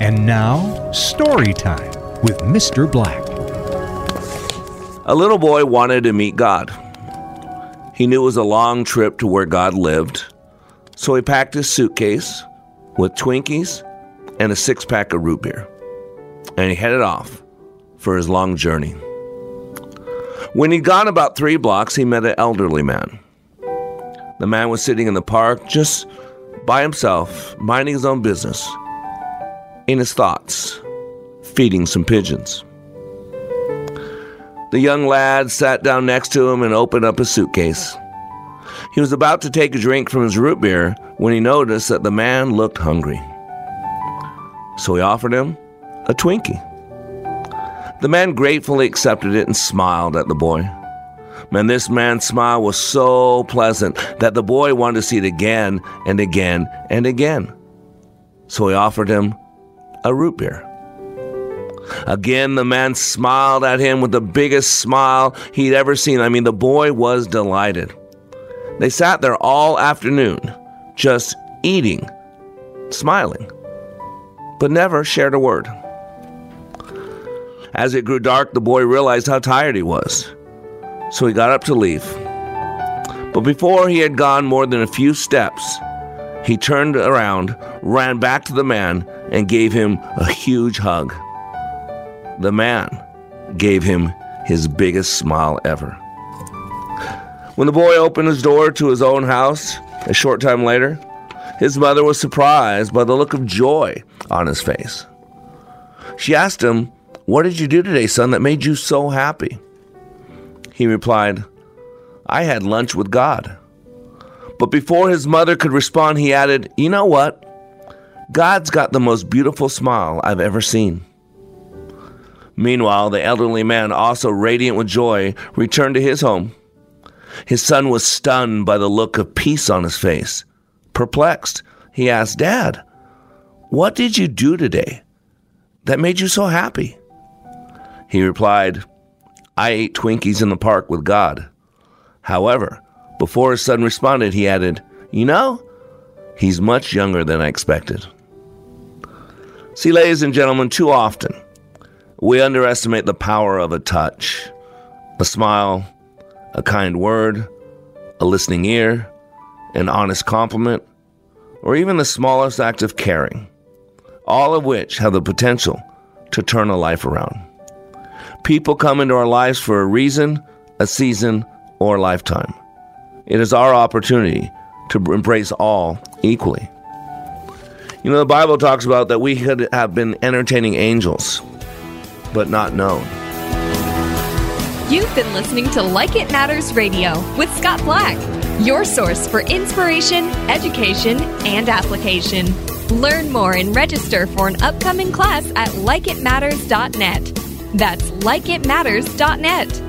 And now, story time with Mr. Black. A little boy wanted to meet God. He knew it was a long trip to where God lived, so he packed his suitcase with Twinkies and a six pack of root beer, and he headed off for his long journey. When he'd gone about three blocks, he met an elderly man. The man was sitting in the park just by himself, minding his own business, in his thoughts, feeding some pigeons. The young lad sat down next to him and opened up his suitcase. He was about to take a drink from his root beer when he noticed that the man looked hungry. So he offered him a Twinkie. The man gratefully accepted it and smiled at the boy. Man, this man's smile was so pleasant that the boy wanted to see it again and again and again. So he offered him a root beer. Again, the man smiled at him with the biggest smile he'd ever seen. I mean, the boy was delighted. They sat there all afternoon, just eating, smiling, but never shared a word. As it grew dark, the boy realized how tired he was, so he got up to leave. But before he had gone more than a few steps, he turned around, ran back to the man, and gave him a huge hug. The man gave him his biggest smile ever. When the boy opened his door to his own house a short time later, his mother was surprised by the look of joy on his face. She asked him, What did you do today, son, that made you so happy? He replied, I had lunch with God. But before his mother could respond, he added, You know what? God's got the most beautiful smile I've ever seen. Meanwhile, the elderly man, also radiant with joy, returned to his home. His son was stunned by the look of peace on his face. Perplexed, he asked, Dad, what did you do today that made you so happy? He replied, I ate Twinkies in the park with God. However, before his son responded, he added, You know, he's much younger than I expected. See, ladies and gentlemen, too often we underestimate the power of a touch, a smile, a kind word, a listening ear, an honest compliment, or even the smallest act of caring, all of which have the potential to turn a life around. People come into our lives for a reason, a season, or a lifetime. It is our opportunity to embrace all equally. You know, the Bible talks about that we could have been entertaining angels, but not known. You've been listening to Like It Matters Radio with Scott Black, your source for inspiration, education, and application. Learn more and register for an upcoming class at likeitmatters.net. That's likeitmatters.net.